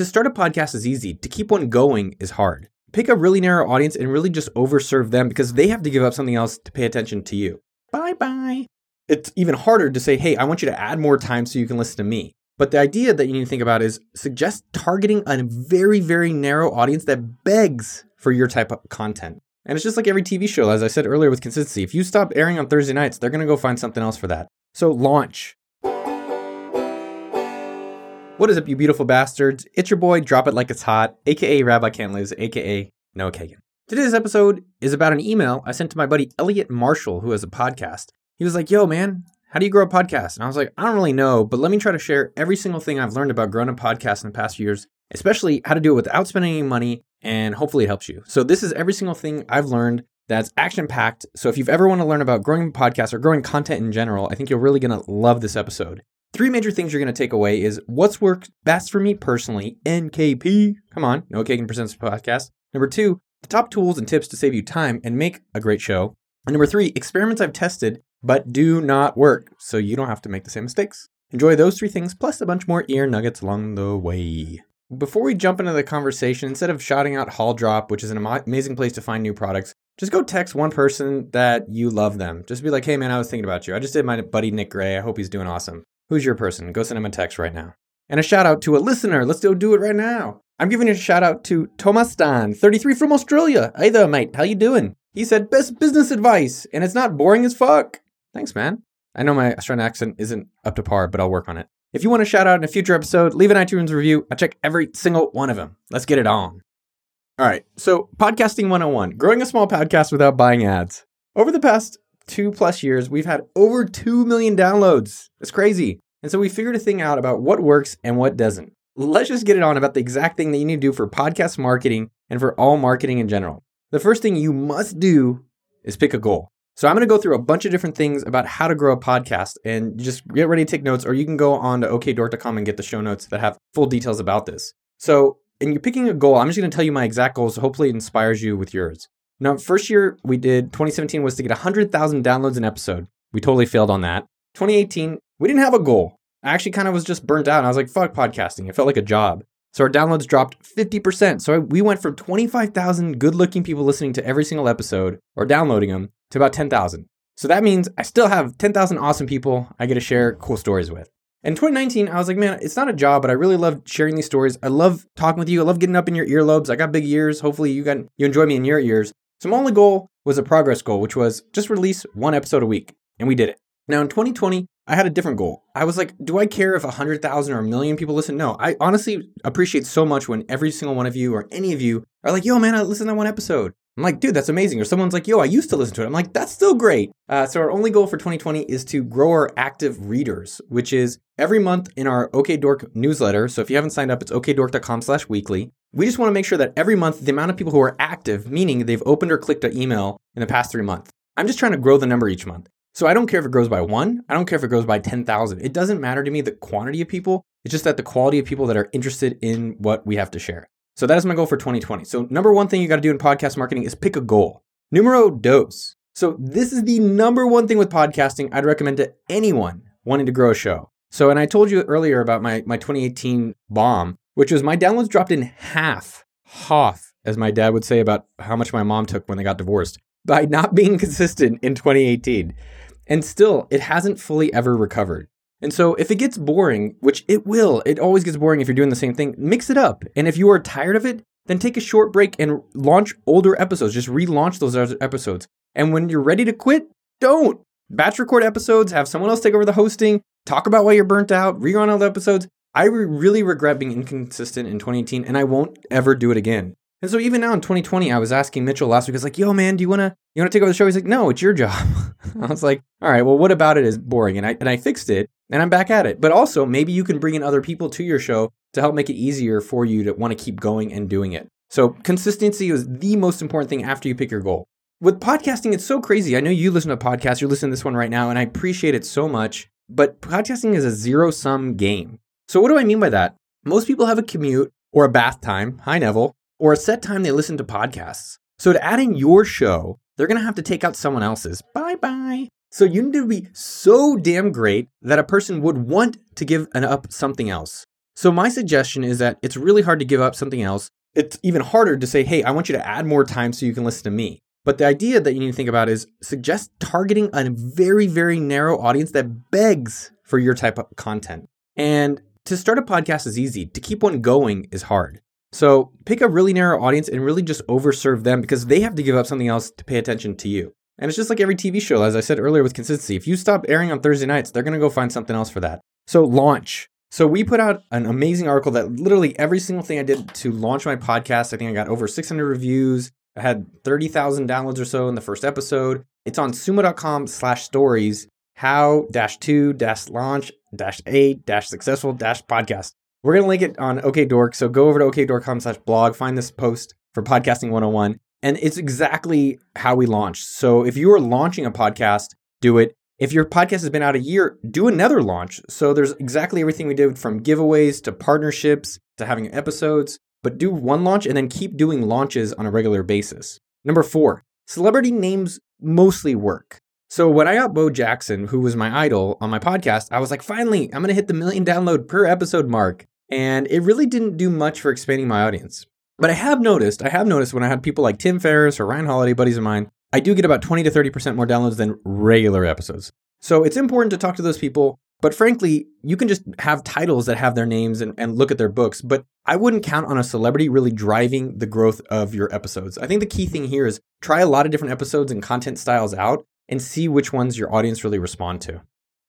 To start a podcast is easy, to keep one going is hard. Pick a really narrow audience and really just overserve them because they have to give up something else to pay attention to you. Bye bye. It's even harder to say, hey, I want you to add more time so you can listen to me. But the idea that you need to think about is suggest targeting a very, very narrow audience that begs for your type of content. And it's just like every TV show, as I said earlier with consistency. If you stop airing on Thursday nights, they're going to go find something else for that. So launch. What is up, you beautiful bastards? It's your boy, Drop It Like It's Hot, aka Rabbi Can't Lose, aka Noah Kagan. Today's episode is about an email I sent to my buddy Elliot Marshall, who has a podcast. He was like, Yo, man, how do you grow a podcast? And I was like, I don't really know, but let me try to share every single thing I've learned about growing a podcast in the past years, especially how to do it without spending any money, and hopefully it helps you. So, this is every single thing I've learned that's action packed. So, if you've ever want to learn about growing a podcast or growing content in general, I think you're really going to love this episode. Three major things you're going to take away is what's worked best for me personally, NKP. Come on, Noah Kagan Presents Podcast. Number two, the top tools and tips to save you time and make a great show. And number three, experiments I've tested but do not work, so you don't have to make the same mistakes. Enjoy those three things plus a bunch more ear nuggets along the way. Before we jump into the conversation, instead of shouting out Haul Drop, which is an amazing place to find new products, just go text one person that you love them. Just be like, hey man, I was thinking about you. I just did my buddy Nick Gray. I hope he's doing awesome. Who's your person? Go send him a text right now. And a shout out to a listener. Let's go do it right now. I'm giving a shout out to Tomastan, 33 from Australia. Hey there, mate. How you doing? He said best business advice, and it's not boring as fuck. Thanks, man. I know my Australian accent isn't up to par, but I'll work on it. If you want a shout out in a future episode, leave an iTunes review. I check every single one of them. Let's get it on. All right. So, podcasting 101 growing a small podcast without buying ads. Over the past two plus years, we've had over 2 million downloads. It's crazy. And so, we figured a thing out about what works and what doesn't. Let's just get it on about the exact thing that you need to do for podcast marketing and for all marketing in general. The first thing you must do is pick a goal. So I'm going to go through a bunch of different things about how to grow a podcast and just get ready to take notes, or you can go on to okdork.com and get the show notes that have full details about this. So, and you're picking a goal, I'm just going to tell you my exact goals. Hopefully it inspires you with yours. Now, first year we did 2017 was to get 100,000 downloads an episode. We totally failed on that. 2018, we didn't have a goal. I actually kind of was just burnt out. I was like, fuck podcasting. It felt like a job. So our downloads dropped 50%. So we went from 25,000 good looking people listening to every single episode or downloading them to about 10,000. So that means I still have 10,000 awesome people I get to share cool stories with. In 2019, I was like, man, it's not a job, but I really love sharing these stories. I love talking with you. I love getting up in your earlobes. I got big ears. Hopefully you got you enjoy me in your ears. So my only goal was a progress goal, which was just release one episode a week. And we did it. Now in 2020, I had a different goal. I was like, do I care if 100,000 or a million people listen? No, I honestly appreciate so much when every single one of you or any of you are like, yo, man, I listened to that one episode. I'm like, dude, that's amazing. Or someone's like, yo, I used to listen to it. I'm like, that's still great. Uh, so our only goal for 2020 is to grow our active readers, which is every month in our OK Dork newsletter. So if you haven't signed up, it's okdork.com slash weekly. We just want to make sure that every month, the amount of people who are active, meaning they've opened or clicked an email in the past three months. I'm just trying to grow the number each month. So I don't care if it grows by one. I don't care if it grows by 10,000. It doesn't matter to me the quantity of people. It's just that the quality of people that are interested in what we have to share. So that is my goal for 2020. So number one thing you got to do in podcast marketing is pick a goal. Numero dos. So this is the number one thing with podcasting I'd recommend to anyone wanting to grow a show. So, and I told you earlier about my, my 2018 bomb, which was my downloads dropped in half, half, as my dad would say about how much my mom took when they got divorced, by not being consistent in 2018. And still, it hasn't fully ever recovered. And so if it gets boring, which it will, it always gets boring if you're doing the same thing, mix it up. And if you are tired of it, then take a short break and launch older episodes. Just relaunch those episodes. And when you're ready to quit, don't. Batch record episodes, have someone else take over the hosting, talk about why you're burnt out, rerun all the episodes. I re- really regret being inconsistent in 2018 and I won't ever do it again. And so even now in 2020, I was asking Mitchell last week, I was like, yo, man, do you wanna you wanna take over the show? He's like, no, it's your job. I was like, all right, well, what about it is boring? And I and I fixed it and I'm back at it. But also maybe you can bring in other people to your show to help make it easier for you to want to keep going and doing it. So consistency is the most important thing after you pick your goal. With podcasting, it's so crazy. I know you listen to podcasts, you're listening to this one right now, and I appreciate it so much. But podcasting is a zero sum game. So what do I mean by that? Most people have a commute or a bath time. Hi, Neville or a set time they listen to podcasts. So to add in your show, they're going to have to take out someone else's. Bye bye. So you need to be so damn great that a person would want to give an up something else. So my suggestion is that it's really hard to give up something else. It's even harder to say, hey, I want you to add more time so you can listen to me. But the idea that you need to think about is suggest targeting a very, very narrow audience that begs for your type of content. And to start a podcast is easy, to keep one going is hard. So pick a really narrow audience and really just overserve them because they have to give up something else to pay attention to you. And it's just like every TV show, as I said earlier with consistency. If you stop airing on Thursday nights, they're going to go find something else for that. So launch. So we put out an amazing article that literally every single thing I did to launch my podcast, I think I got over 600 reviews. I had 30,000 downloads or so in the first episode. It's on sumo.com slash stories, how dash two dash launch dash a dash successful dash podcast. We're going to link it on OKDork. So go over to okdork.com slash blog, find this post for podcasting 101. And it's exactly how we launched. So if you are launching a podcast, do it. If your podcast has been out a year, do another launch. So there's exactly everything we did from giveaways to partnerships to having episodes, but do one launch and then keep doing launches on a regular basis. Number four, celebrity names mostly work. So when I got Bo Jackson, who was my idol on my podcast, I was like, finally, I'm to hit the million download per episode mark. And it really didn't do much for expanding my audience. But I have noticed, I have noticed when I had people like Tim Ferriss or Ryan Holiday, buddies of mine, I do get about 20 to 30% more downloads than regular episodes. So it's important to talk to those people. But frankly, you can just have titles that have their names and, and look at their books. But I wouldn't count on a celebrity really driving the growth of your episodes. I think the key thing here is try a lot of different episodes and content styles out and see which ones your audience really respond to.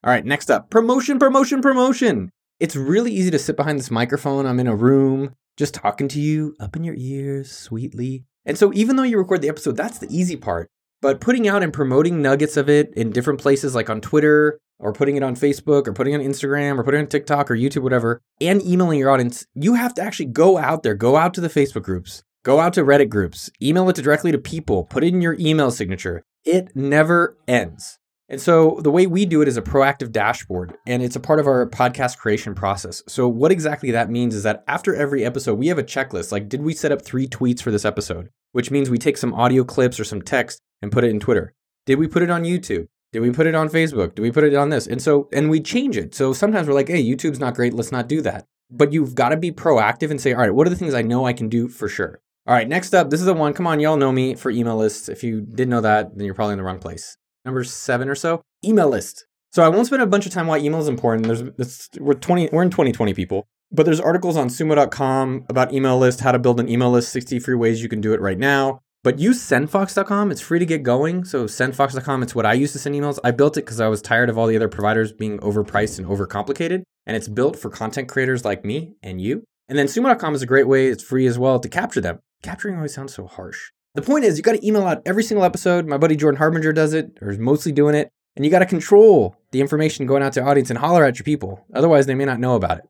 All right, next up promotion, promotion, promotion. It's really easy to sit behind this microphone. I'm in a room just talking to you up in your ears sweetly. And so, even though you record the episode, that's the easy part. But putting out and promoting nuggets of it in different places, like on Twitter, or putting it on Facebook, or putting it on Instagram, or putting it on TikTok, or YouTube, whatever, and emailing your audience, you have to actually go out there, go out to the Facebook groups, go out to Reddit groups, email it directly to people, put it in your email signature. It never ends. And so the way we do it is a proactive dashboard, and it's a part of our podcast creation process. So, what exactly that means is that after every episode, we have a checklist like, did we set up three tweets for this episode? Which means we take some audio clips or some text and put it in Twitter. Did we put it on YouTube? Did we put it on Facebook? Did we put it on this? And so, and we change it. So sometimes we're like, hey, YouTube's not great. Let's not do that. But you've got to be proactive and say, all right, what are the things I know I can do for sure? All right, next up, this is the one. Come on, y'all know me for email lists. If you didn't know that, then you're probably in the wrong place number seven or so, email list. So I won't spend a bunch of time why email is important. There's we're 20 we're in 2020 people. But there's articles on sumo.com about email list, how to build an email list, 60 free ways you can do it right now. But use sendfox.com. It's free to get going. So sendfox.com, it's what I use to send emails. I built it because I was tired of all the other providers being overpriced and overcomplicated. And it's built for content creators like me and you. And then sumo.com is a great way, it's free as well to capture them. Capturing always sounds so harsh. The point is, you got to email out every single episode. My buddy Jordan Harbinger does it, or is mostly doing it. And you got to control the information going out to your audience and holler at your people. Otherwise, they may not know about it.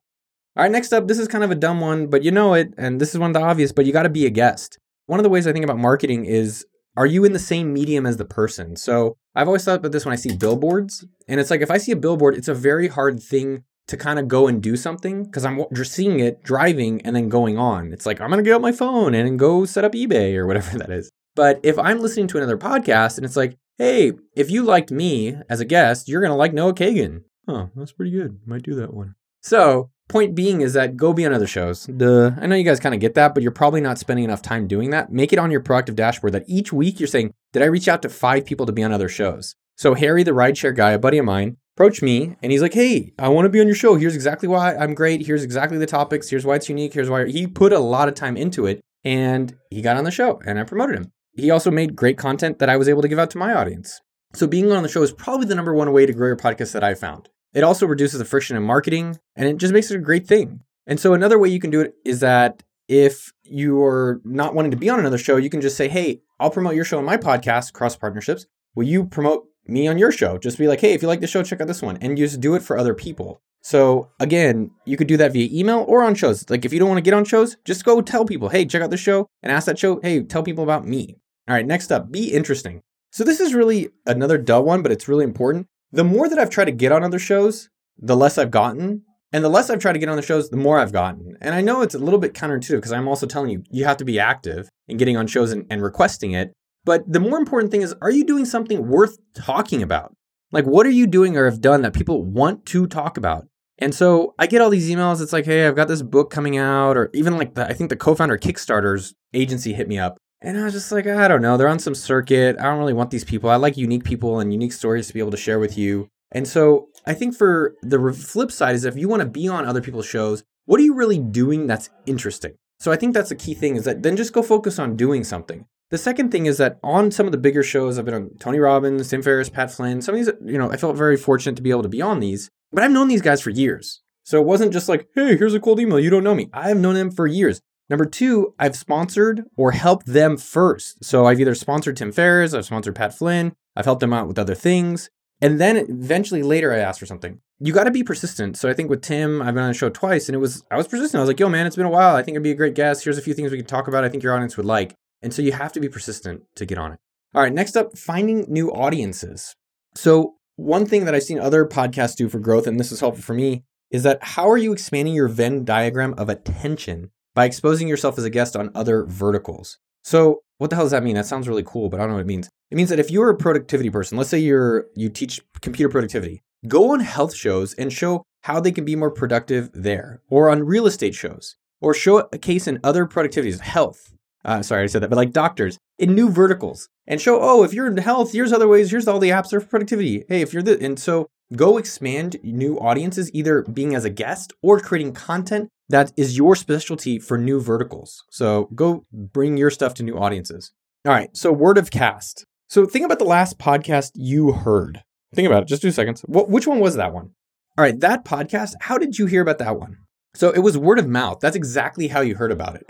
All right, next up, this is kind of a dumb one, but you know it, and this is one of the obvious, but you got to be a guest. One of the ways I think about marketing is are you in the same medium as the person? So I've always thought about this when I see billboards. And it's like if I see a billboard, it's a very hard thing to kind of go and do something because I'm just seeing it driving and then going on. It's like, I'm going to get out my phone and go set up eBay or whatever that is. But if I'm listening to another podcast and it's like, hey, if you liked me as a guest, you're going to like Noah Kagan. Oh, that's pretty good. Might do that one. So, point being is that go be on other shows. Duh. I know you guys kind of get that, but you're probably not spending enough time doing that. Make it on your productive dashboard that each week you're saying, did I reach out to five people to be on other shows? So, Harry, the rideshare guy, a buddy of mine, approached me and he's like, Hey, I want to be on your show. Here's exactly why I'm great. Here's exactly the topics. Here's why it's unique. Here's why he put a lot of time into it and he got on the show and I promoted him. He also made great content that I was able to give out to my audience. So being on the show is probably the number one way to grow your podcast that I found. It also reduces the friction in marketing and it just makes it a great thing. And so another way you can do it is that if you're not wanting to be on another show, you can just say, Hey, I'll promote your show on my podcast, Cross Partnerships. Will you promote me on your show. Just be like, hey, if you like the show, check out this one. And just do it for other people. So again, you could do that via email or on shows. Like if you don't want to get on shows, just go tell people, hey, check out the show and ask that show, hey, tell people about me. All right, next up, be interesting. So this is really another dull one, but it's really important. The more that I've tried to get on other shows, the less I've gotten. And the less I've tried to get on the shows, the more I've gotten. And I know it's a little bit counterintuitive because I'm also telling you, you have to be active in getting on shows and, and requesting it. But the more important thing is, are you doing something worth talking about? Like, what are you doing or have done that people want to talk about? And so I get all these emails. It's like, hey, I've got this book coming out, or even like the, I think the co-founder Kickstarter's agency hit me up, and I was just like, I don't know. They're on some circuit. I don't really want these people. I like unique people and unique stories to be able to share with you. And so I think for the flip side is if you want to be on other people's shows, what are you really doing that's interesting? So I think that's the key thing is that then just go focus on doing something. The second thing is that on some of the bigger shows, I've been on Tony Robbins, Tim Ferriss, Pat Flynn, some of these, you know, I felt very fortunate to be able to be on these, but I've known these guys for years. So it wasn't just like, hey, here's a cold email. You don't know me. I've known them for years. Number two, I've sponsored or helped them first. So I've either sponsored Tim Ferriss, I've sponsored Pat Flynn, I've helped them out with other things. And then eventually later I asked for something. You got to be persistent. So I think with Tim, I've been on the show twice and it was, I was persistent. I was like, yo, man, it's been a while. I think it'd be a great guest. Here's a few things we can talk about. I think your audience would like. And so you have to be persistent to get on it. All right, next up, finding new audiences. So one thing that I've seen other podcasts do for growth, and this is helpful for me, is that how are you expanding your Venn diagram of attention by exposing yourself as a guest on other verticals? So what the hell does that mean? That sounds really cool, but I don't know what it means. It means that if you're a productivity person, let's say you're you teach computer productivity, go on health shows and show how they can be more productive there, or on real estate shows, or show a case in other productivities, health. Uh, sorry, I said that, but like doctors in new verticals and show, oh, if you're in health, here's other ways, here's all the apps for productivity. Hey, if you're the, and so go expand new audiences, either being as a guest or creating content that is your specialty for new verticals. So go bring your stuff to new audiences. All right. So word of cast. So think about the last podcast you heard. Think about it. Just two seconds. What, which one was that one? All right. That podcast. How did you hear about that one? So it was word of mouth. That's exactly how you heard about it.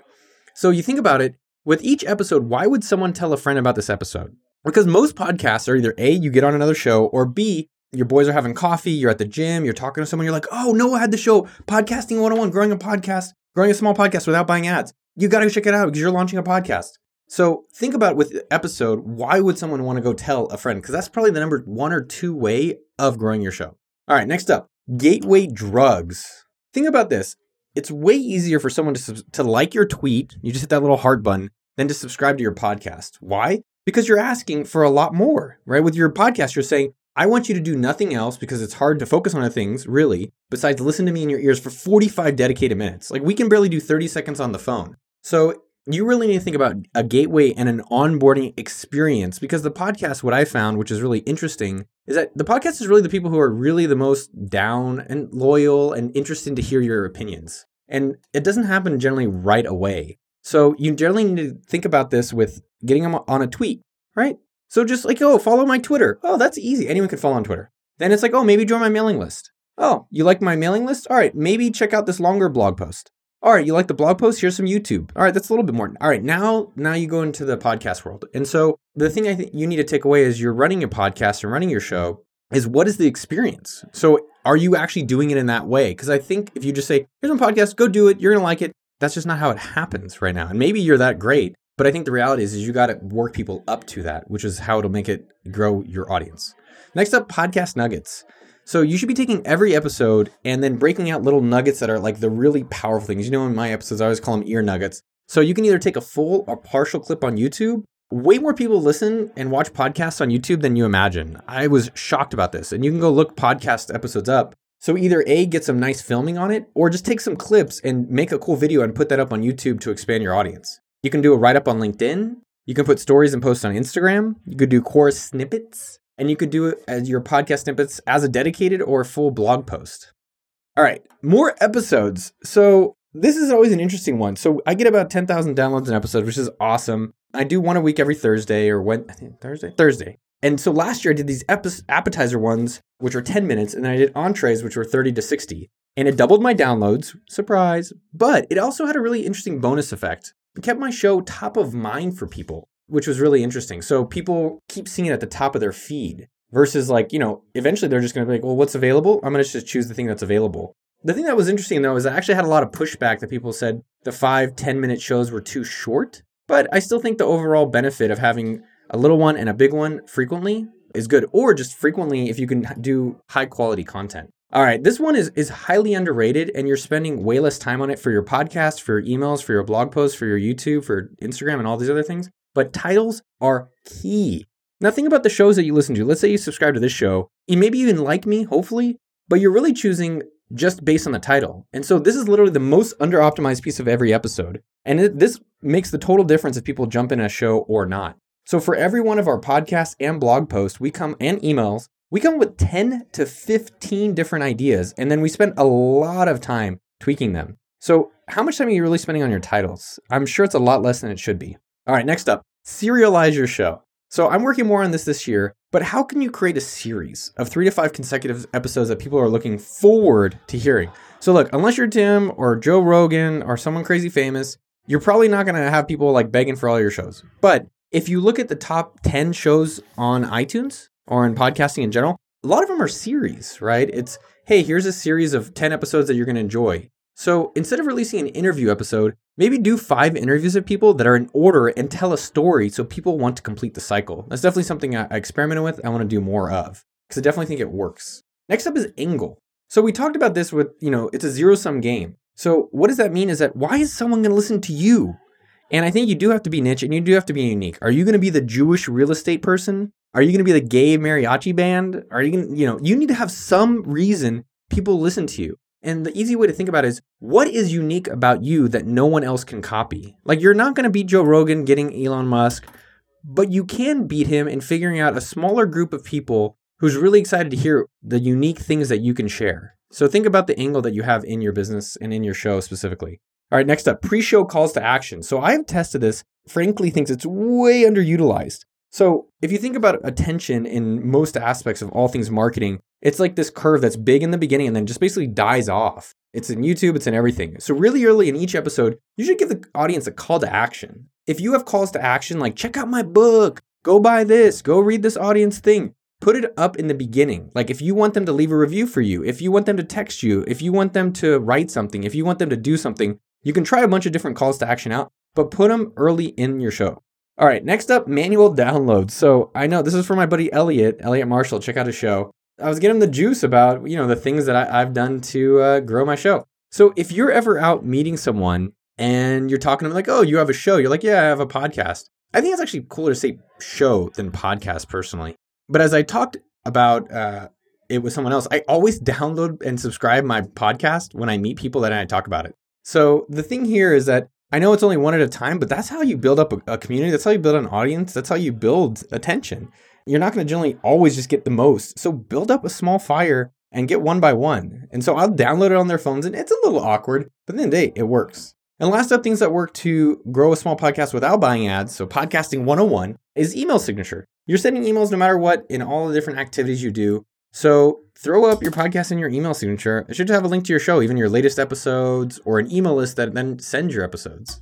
So you think about it with each episode. Why would someone tell a friend about this episode? Because most podcasts are either A, you get on another show, or B, your boys are having coffee, you're at the gym, you're talking to someone, you're like, oh, Noah had the show, Podcasting 101, growing a podcast, growing a small podcast without buying ads. You got to check it out because you're launching a podcast. So think about with episode, why would someone want to go tell a friend? Because that's probably the number one or two way of growing your show. All right, next up, gateway drugs. Think about this. It's way easier for someone to, to like your tweet, you just hit that little heart button, than to subscribe to your podcast. Why? Because you're asking for a lot more, right? With your podcast, you're saying, I want you to do nothing else because it's hard to focus on other things, really, besides listen to me in your ears for 45 dedicated minutes. Like we can barely do 30 seconds on the phone. So you really need to think about a gateway and an onboarding experience because the podcast, what I found, which is really interesting, is that the podcast is really the people who are really the most down and loyal and interested to hear your opinions. And it doesn't happen generally right away. So you generally need to think about this with getting them on a tweet, right? So just like, oh, follow my Twitter. Oh, that's easy. Anyone can follow on Twitter. Then it's like, oh, maybe join my mailing list. Oh, you like my mailing list? All right, maybe check out this longer blog post. All right, you like the blog post? Here's some YouTube. All right, that's a little bit more. All right, now now you go into the podcast world. And so the thing I think you need to take away is you're running a podcast and running your show is what is the experience? So are you actually doing it in that way? Because I think if you just say, here's my podcast, go do it, you're gonna like it. That's just not how it happens right now. And maybe you're that great, but I think the reality is, is you got to work people up to that, which is how it'll make it grow your audience. Next up, podcast nuggets. So you should be taking every episode and then breaking out little nuggets that are like the really powerful things. You know, in my episodes, I always call them ear nuggets. So you can either take a full or partial clip on YouTube. Way more people listen and watch podcasts on YouTube than you imagine. I was shocked about this. And you can go look podcast episodes up. So either A, get some nice filming on it, or just take some clips and make a cool video and put that up on YouTube to expand your audience. You can do a write up on LinkedIn. You can put stories and posts on Instagram. You could do Quora snippets, and you could do it as your podcast snippets as a dedicated or full blog post. All right, more episodes. So this is always an interesting one. So I get about 10,000 downloads an episode, which is awesome. I do one a week every Thursday or when I think Thursday, Thursday. And so last year I did these appetizer ones, which were 10 minutes, and then I did entrees, which were 30 to 60. And it doubled my downloads, surprise. But it also had a really interesting bonus effect It kept my show top of mind for people, which was really interesting. So people keep seeing it at the top of their feed versus like, you know, eventually they're just going to be like, well, what's available? I'm going to just choose the thing that's available. The thing that was interesting though is I actually had a lot of pushback that people said the five, 10 minute shows were too short. But I still think the overall benefit of having a little one and a big one frequently is good, or just frequently if you can do high quality content. All right, this one is is highly underrated, and you're spending way less time on it for your podcast, for your emails, for your blog posts, for your YouTube, for Instagram, and all these other things. But titles are key. Now, think about the shows that you listen to. Let's say you subscribe to this show, and maybe even like me, hopefully, but you're really choosing just based on the title. And so this is literally the most under optimized piece of every episode. And it, this makes the total difference if people jump in a show or not. So for every one of our podcasts and blog posts, we come and emails, we come with 10 to 15 different ideas, and then we spend a lot of time tweaking them. So, how much time are you really spending on your titles? I'm sure it's a lot less than it should be. All right, next up, serialize your show. So, I'm working more on this this year, but how can you create a series of three to five consecutive episodes that people are looking forward to hearing? So, look, unless you're Tim or Joe Rogan or someone crazy famous, you're probably not going to have people like begging for all your shows. But if you look at the top 10 shows on iTunes or in podcasting in general, a lot of them are series, right? It's, hey, here's a series of 10 episodes that you're going to enjoy. So instead of releasing an interview episode, maybe do five interviews of people that are in order and tell a story so people want to complete the cycle. That's definitely something I experimented with. I want to do more of because I definitely think it works. Next up is angle. So we talked about this with, you know, it's a zero sum game. So what does that mean is that why is someone going to listen to you? And I think you do have to be niche and you do have to be unique. Are you going to be the Jewish real estate person? Are you going to be the gay mariachi band? Are you going to, you know, you need to have some reason people listen to you. And the easy way to think about it is what is unique about you that no one else can copy? Like you're not going to beat Joe Rogan getting Elon Musk, but you can beat him in figuring out a smaller group of people who's really excited to hear the unique things that you can share. So think about the angle that you have in your business and in your show specifically. All right, next up, pre-show calls to action. So I've tested this, frankly thinks it's way underutilized. So if you think about attention in most aspects of all things marketing, it's like this curve that's big in the beginning and then just basically dies off. It's in YouTube, it's in everything. So, really early in each episode, you should give the audience a call to action. If you have calls to action like, check out my book, go buy this, go read this audience thing, put it up in the beginning. Like, if you want them to leave a review for you, if you want them to text you, if you want them to write something, if you want them to do something, you can try a bunch of different calls to action out, but put them early in your show. All right, next up, manual downloads. So I know this is for my buddy Elliot, Elliot Marshall. Check out his show. I was getting the juice about, you know, the things that I, have done to uh, grow my show. So if you're ever out meeting someone and you're talking to them like, oh, you have a show, you're like, yeah, I have a podcast. I think it's actually cooler to say show than podcast personally. But as I talked about uh, it with someone else, I always download and subscribe my podcast when I meet people that I talk about it. So the thing here is that I know it's only one at a time, but that's how you build up a, a community. That's how you build an audience. That's how you build attention. You're not going to generally always just get the most. So build up a small fire and get one by one. And so I'll download it on their phones, and it's a little awkward, but then the day, it works. And last up, things that work to grow a small podcast without buying ads, so podcasting 101, is email signature. You're sending emails no matter what in all the different activities you do. So throw up your podcast in your email signature. It should have a link to your show, even your latest episodes, or an email list that then sends your episodes.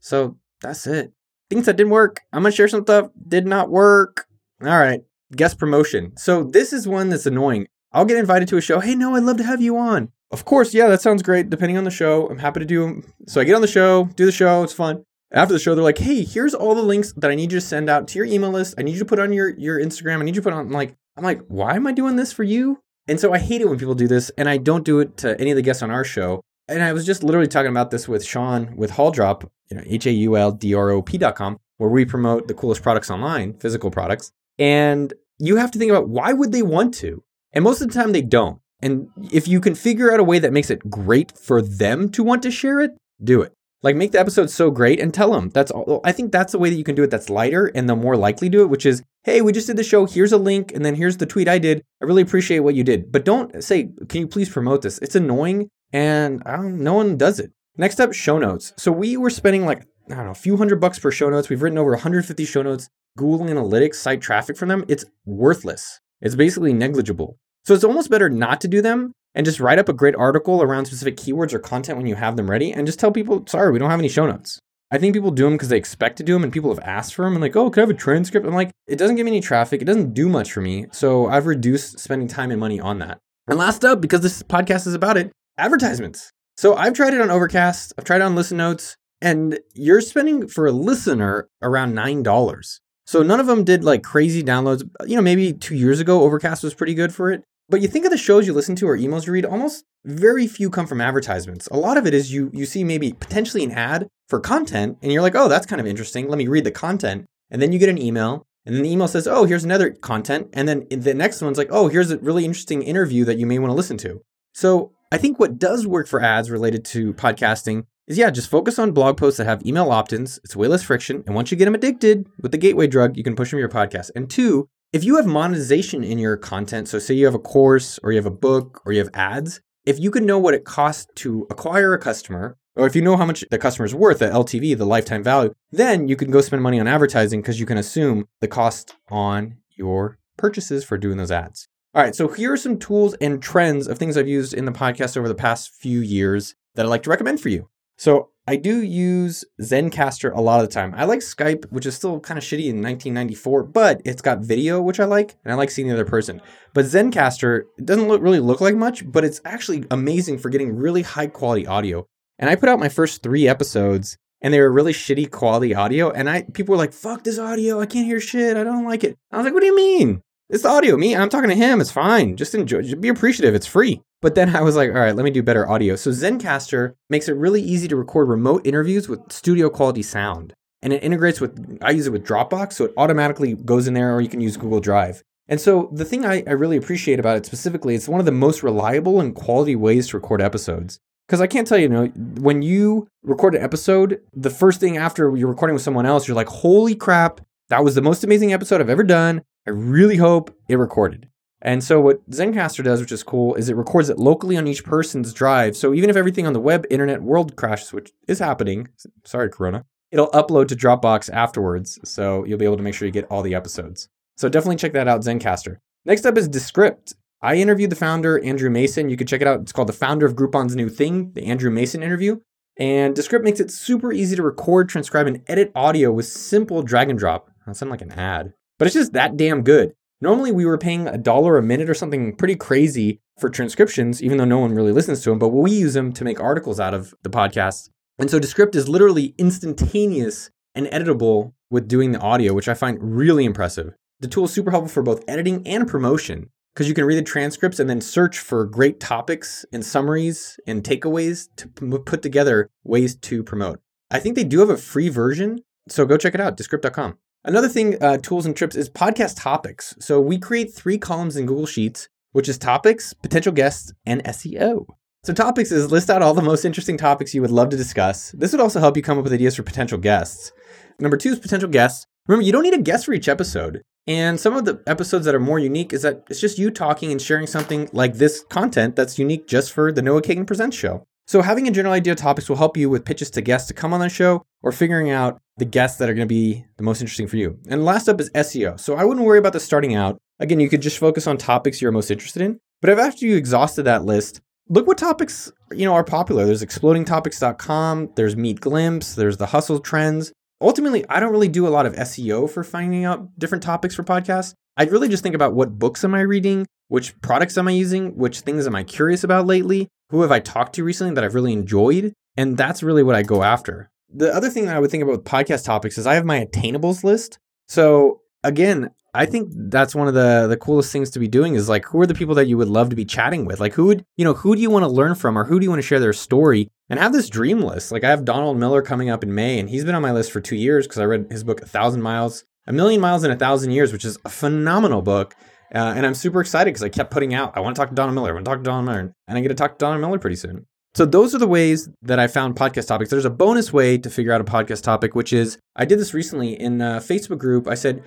So that's it. Things that didn't work. I'm gonna share some stuff did not work. All right, guest promotion. So this is one that's annoying. I'll get invited to a show. Hey, no, I'd love to have you on. Of course, yeah, that sounds great. Depending on the show, I'm happy to do them. So I get on the show, do the show, it's fun. After the show, they're like, "Hey, here's all the links that I need you to send out to your email list. I need you to put on your your Instagram. I need you to put on like, I'm like, why am I doing this for you? And so I hate it when people do this, and I don't do it to any of the guests on our show. And I was just literally talking about this with Sean with Haul Drop, you know, H A U L D R O P dot com, where we promote the coolest products online, physical products. And you have to think about why would they want to? And most of the time they don't. And if you can figure out a way that makes it great for them to want to share it, do it. Like make the episode so great and tell them. That's all. I think that's the way that you can do it. That's lighter and they'll more likely do it, which is, hey, we just did the show. Here's a link, and then here's the tweet I did. I really appreciate what you did, but don't say, can you please promote this? It's annoying, and um, no one does it. Next up, show notes. So we were spending like I don't know, a few hundred bucks per show notes. We've written over 150 show notes. Google Analytics site traffic from them, it's worthless. It's basically negligible. So it's almost better not to do them and just write up a great article around specific keywords or content when you have them ready and just tell people, sorry, we don't have any show notes. I think people do them because they expect to do them and people have asked for them and like, oh, can I have a transcript? I'm like, it doesn't give me any traffic. It doesn't do much for me. So I've reduced spending time and money on that. And last up, because this podcast is about it, advertisements. So I've tried it on Overcast, I've tried it on Listen Notes, and you're spending for a listener around $9. So none of them did like crazy downloads. You know, maybe two years ago, Overcast was pretty good for it. But you think of the shows you listen to or emails you read, almost very few come from advertisements. A lot of it is you you see maybe potentially an ad for content and you're like, "Oh, that's kind of interesting. Let me read the content." And then you get an email and then the email says, "Oh, here's another content." And then the next one's like, "Oh, here's a really interesting interview that you may want to listen to." So, I think what does work for ads related to podcasting is yeah, just focus on blog posts that have email opt ins. It's way less friction. And once you get them addicted with the gateway drug, you can push them to your podcast. And two, if you have monetization in your content, so say you have a course or you have a book or you have ads, if you can know what it costs to acquire a customer, or if you know how much the customer is worth, the LTV, the lifetime value, then you can go spend money on advertising because you can assume the cost on your purchases for doing those ads. All right, so here are some tools and trends of things I've used in the podcast over the past few years that I'd like to recommend for you. So I do use Zencastr a lot of the time. I like Skype, which is still kind of shitty in 1994, but it's got video, which I like, and I like seeing the other person. But Zencastr it doesn't look, really look like much, but it's actually amazing for getting really high quality audio. And I put out my first three episodes, and they were really shitty quality audio. And I people were like, "Fuck this audio! I can't hear shit. I don't like it." I was like, "What do you mean? It's the audio. Me, I'm talking to him. It's fine. Just enjoy. Just be appreciative. It's free." But then I was like, all right, let me do better audio. So Zencastr makes it really easy to record remote interviews with studio quality sound. And it integrates with, I use it with Dropbox, so it automatically goes in there, or you can use Google Drive. And so the thing I, I really appreciate about it specifically, it's one of the most reliable and quality ways to record episodes. Because I can't tell you, you know, when you record an episode, the first thing after you're recording with someone else, you're like, holy crap, that was the most amazing episode I've ever done. I really hope it recorded. And so what Zencastr does, which is cool, is it records it locally on each person's drive. So even if everything on the web, internet, world crashes, which is happening, sorry, Corona, it'll upload to Dropbox afterwards. So you'll be able to make sure you get all the episodes. So definitely check that out, Zencastr. Next up is Descript. I interviewed the founder, Andrew Mason. You can check it out. It's called The Founder of Groupon's New Thing, the Andrew Mason interview. And Descript makes it super easy to record, transcribe, and edit audio with simple drag and drop. That sounds like an ad, but it's just that damn good. Normally, we were paying a dollar a minute or something pretty crazy for transcriptions, even though no one really listens to them, but we use them to make articles out of the podcast. And so Descript is literally instantaneous and editable with doing the audio, which I find really impressive. The tool is super helpful for both editing and promotion because you can read the transcripts and then search for great topics and summaries and takeaways to put together ways to promote. I think they do have a free version, so go check it out, descript.com. Another thing, uh, tools and trips is podcast topics. So we create three columns in Google Sheets, which is topics, potential guests, and SEO. So topics is list out all the most interesting topics you would love to discuss. This would also help you come up with ideas for potential guests. Number two is potential guests. Remember, you don't need a guest for each episode. And some of the episodes that are more unique is that it's just you talking and sharing something like this content that's unique just for the Noah Kagan Presents show. So having a general idea of topics will help you with pitches to guests to come on the show or figuring out the guests that are going to be the most interesting for you. And last up is SEO. So I wouldn't worry about this starting out. Again, you could just focus on topics you're most interested in. But if after you exhausted that list, look what topics you know are popular. There's explodingtopics.com, there's Meet Glimpse, there's the hustle trends. Ultimately, I don't really do a lot of SEO for finding out different topics for podcasts. I really just think about what books am I reading, which products am I using, which things am I curious about lately, who have I talked to recently that I've really enjoyed? And that's really what I go after. The other thing that I would think about with podcast topics is I have my attainables list. So again, I think that's one of the the coolest things to be doing is like who are the people that you would love to be chatting with? Like who would, you know, who do you want to learn from or who do you want to share their story? And have this dream list. Like I have Donald Miller coming up in May and he's been on my list for 2 years because I read his book A Thousand Miles, A Million Miles in a Thousand Years, which is a phenomenal book. Uh, and I'm super excited because I kept putting out, I want to talk to Donald Miller, I want to talk to Donald Miller, and I get to talk to Donald Miller pretty soon. So those are the ways that I found podcast topics. There's a bonus way to figure out a podcast topic, which is I did this recently in a Facebook group. I said,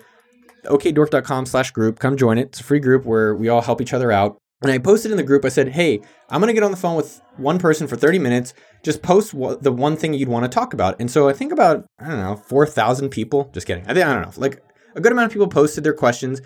okdork.com slash group, come join it. It's a free group where we all help each other out. And I posted in the group, I said, hey, I'm going to get on the phone with one person for 30 minutes. Just post the one thing you'd want to talk about. And so I think about, I don't know, 4,000 people. Just kidding. I think, I don't know, like a good amount of people posted their questions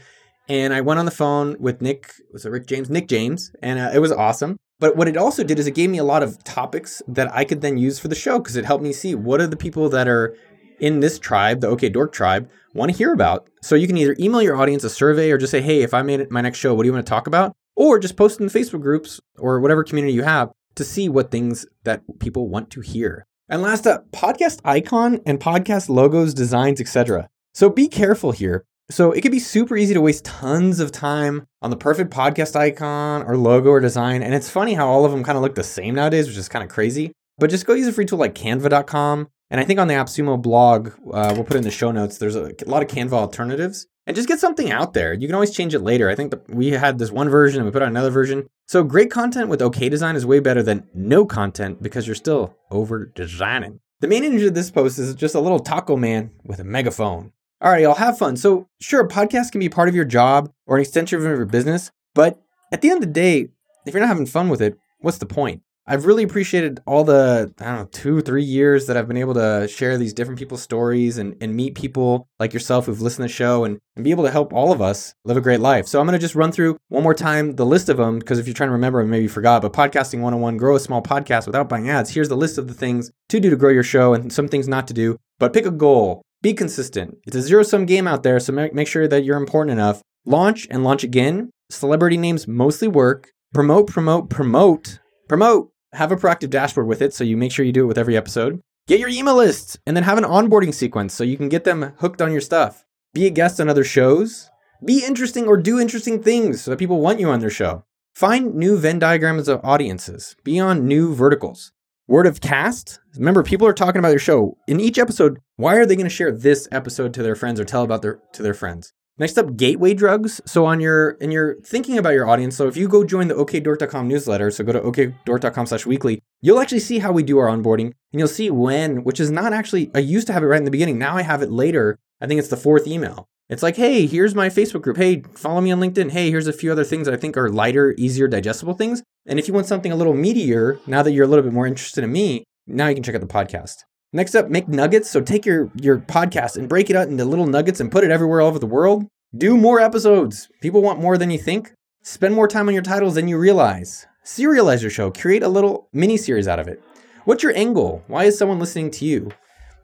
and I went on the phone with Nick, was it Rick James? Nick James, and uh, it was awesome. But what it also did is it gave me a lot of topics that I could then use for the show because it helped me see what are the people that are in this tribe, the OK Dork tribe, want to hear about. So you can either email your audience a survey or just say, hey, if I made it my next show, what do you want to talk about? Or just post in the Facebook groups or whatever community you have to see what things that people want to hear. And last up, podcast icon and podcast logos, designs, etc. So be careful here so it can be super easy to waste tons of time on the perfect podcast icon or logo or design. And it's funny how all of them kind of look the same nowadays, which is kind of crazy. But just go use a free tool like canva.com. And I think on the AppSumo blog, uh, we'll put in the show notes, there's a, a lot of Canva alternatives. and just get something out there. You can always change it later. I think that we had this one version and we put out another version. So great content with okay design is way better than no content because you're still over designing. The main image of this post is just a little taco man with a megaphone. All right, y'all have fun. So sure, a podcast can be part of your job or an extension of your business, but at the end of the day, if you're not having fun with it, what's the point? I've really appreciated all the, I don't know, two, three years that I've been able to share these different people's stories and, and meet people like yourself who've listened to the show and, and be able to help all of us live a great life. So I'm going to just run through one more time the list of them because if you're trying to remember maybe you forgot, but Podcasting 101, grow a small podcast without buying ads. Here's the list of the things to do to grow your show and some things not to do, but pick a goal. Be consistent. It's a zero sum game out there, so make sure that you're important enough. Launch and launch again. Celebrity names mostly work. Promote, promote, promote, promote have a proactive dashboard with it so you make sure you do it with every episode. Get your email lists and then have an onboarding sequence so you can get them hooked on your stuff. Be a guest on other shows. Be interesting or do interesting things so that people want you on their show. Find new Venn diagrams of audiences. Be on new verticals. Word of cast. Remember, people are talking about your show. In each episode, why are they going to share this episode to their friends or tell about their to their friends? Next up, gateway drugs. So on your and you're thinking about your audience. So if you go join the okdork.com newsletter, so go to okdork.com slash weekly, you'll actually see how we do our onboarding and you'll see when, which is not actually I used to have it right in the beginning. Now I have it later. I think it's the fourth email. It's like, hey, here's my Facebook group. Hey, follow me on LinkedIn. Hey, here's a few other things that I think are lighter, easier, digestible things. And if you want something a little meatier, now that you're a little bit more interested in me, now you can check out the podcast. Next up, make nuggets. So take your, your podcast and break it out into little nuggets and put it everywhere all over the world. Do more episodes. People want more than you think. Spend more time on your titles than you realize. Serialize your show. Create a little mini series out of it. What's your goal? Why is someone listening to you?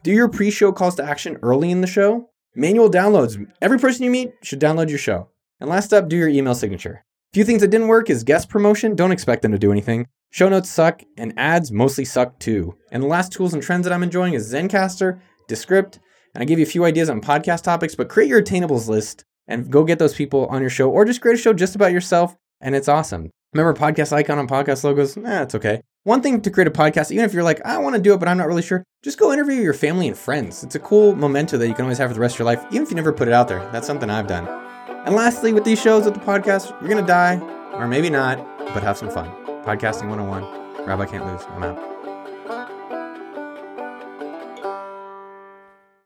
Do your pre show calls to action early in the show. Manual downloads. Every person you meet should download your show. And last up, do your email signature. A few things that didn't work is guest promotion. Don't expect them to do anything. Show notes suck, and ads mostly suck too. And the last tools and trends that I'm enjoying is Zencastr, Descript, and I give you a few ideas on podcast topics, but create your attainables list and go get those people on your show or just create a show just about yourself, and it's awesome. Remember podcast icon on podcast logos? Eh, it's okay. One thing to create a podcast, even if you're like, I want to do it, but I'm not really sure, just go interview your family and friends. It's a cool memento that you can always have for the rest of your life, even if you never put it out there. That's something I've done. And lastly, with these shows, with the podcast, you're going to die, or maybe not, but have some fun. Podcasting 101. Rabbi Can't Lose. I'm out.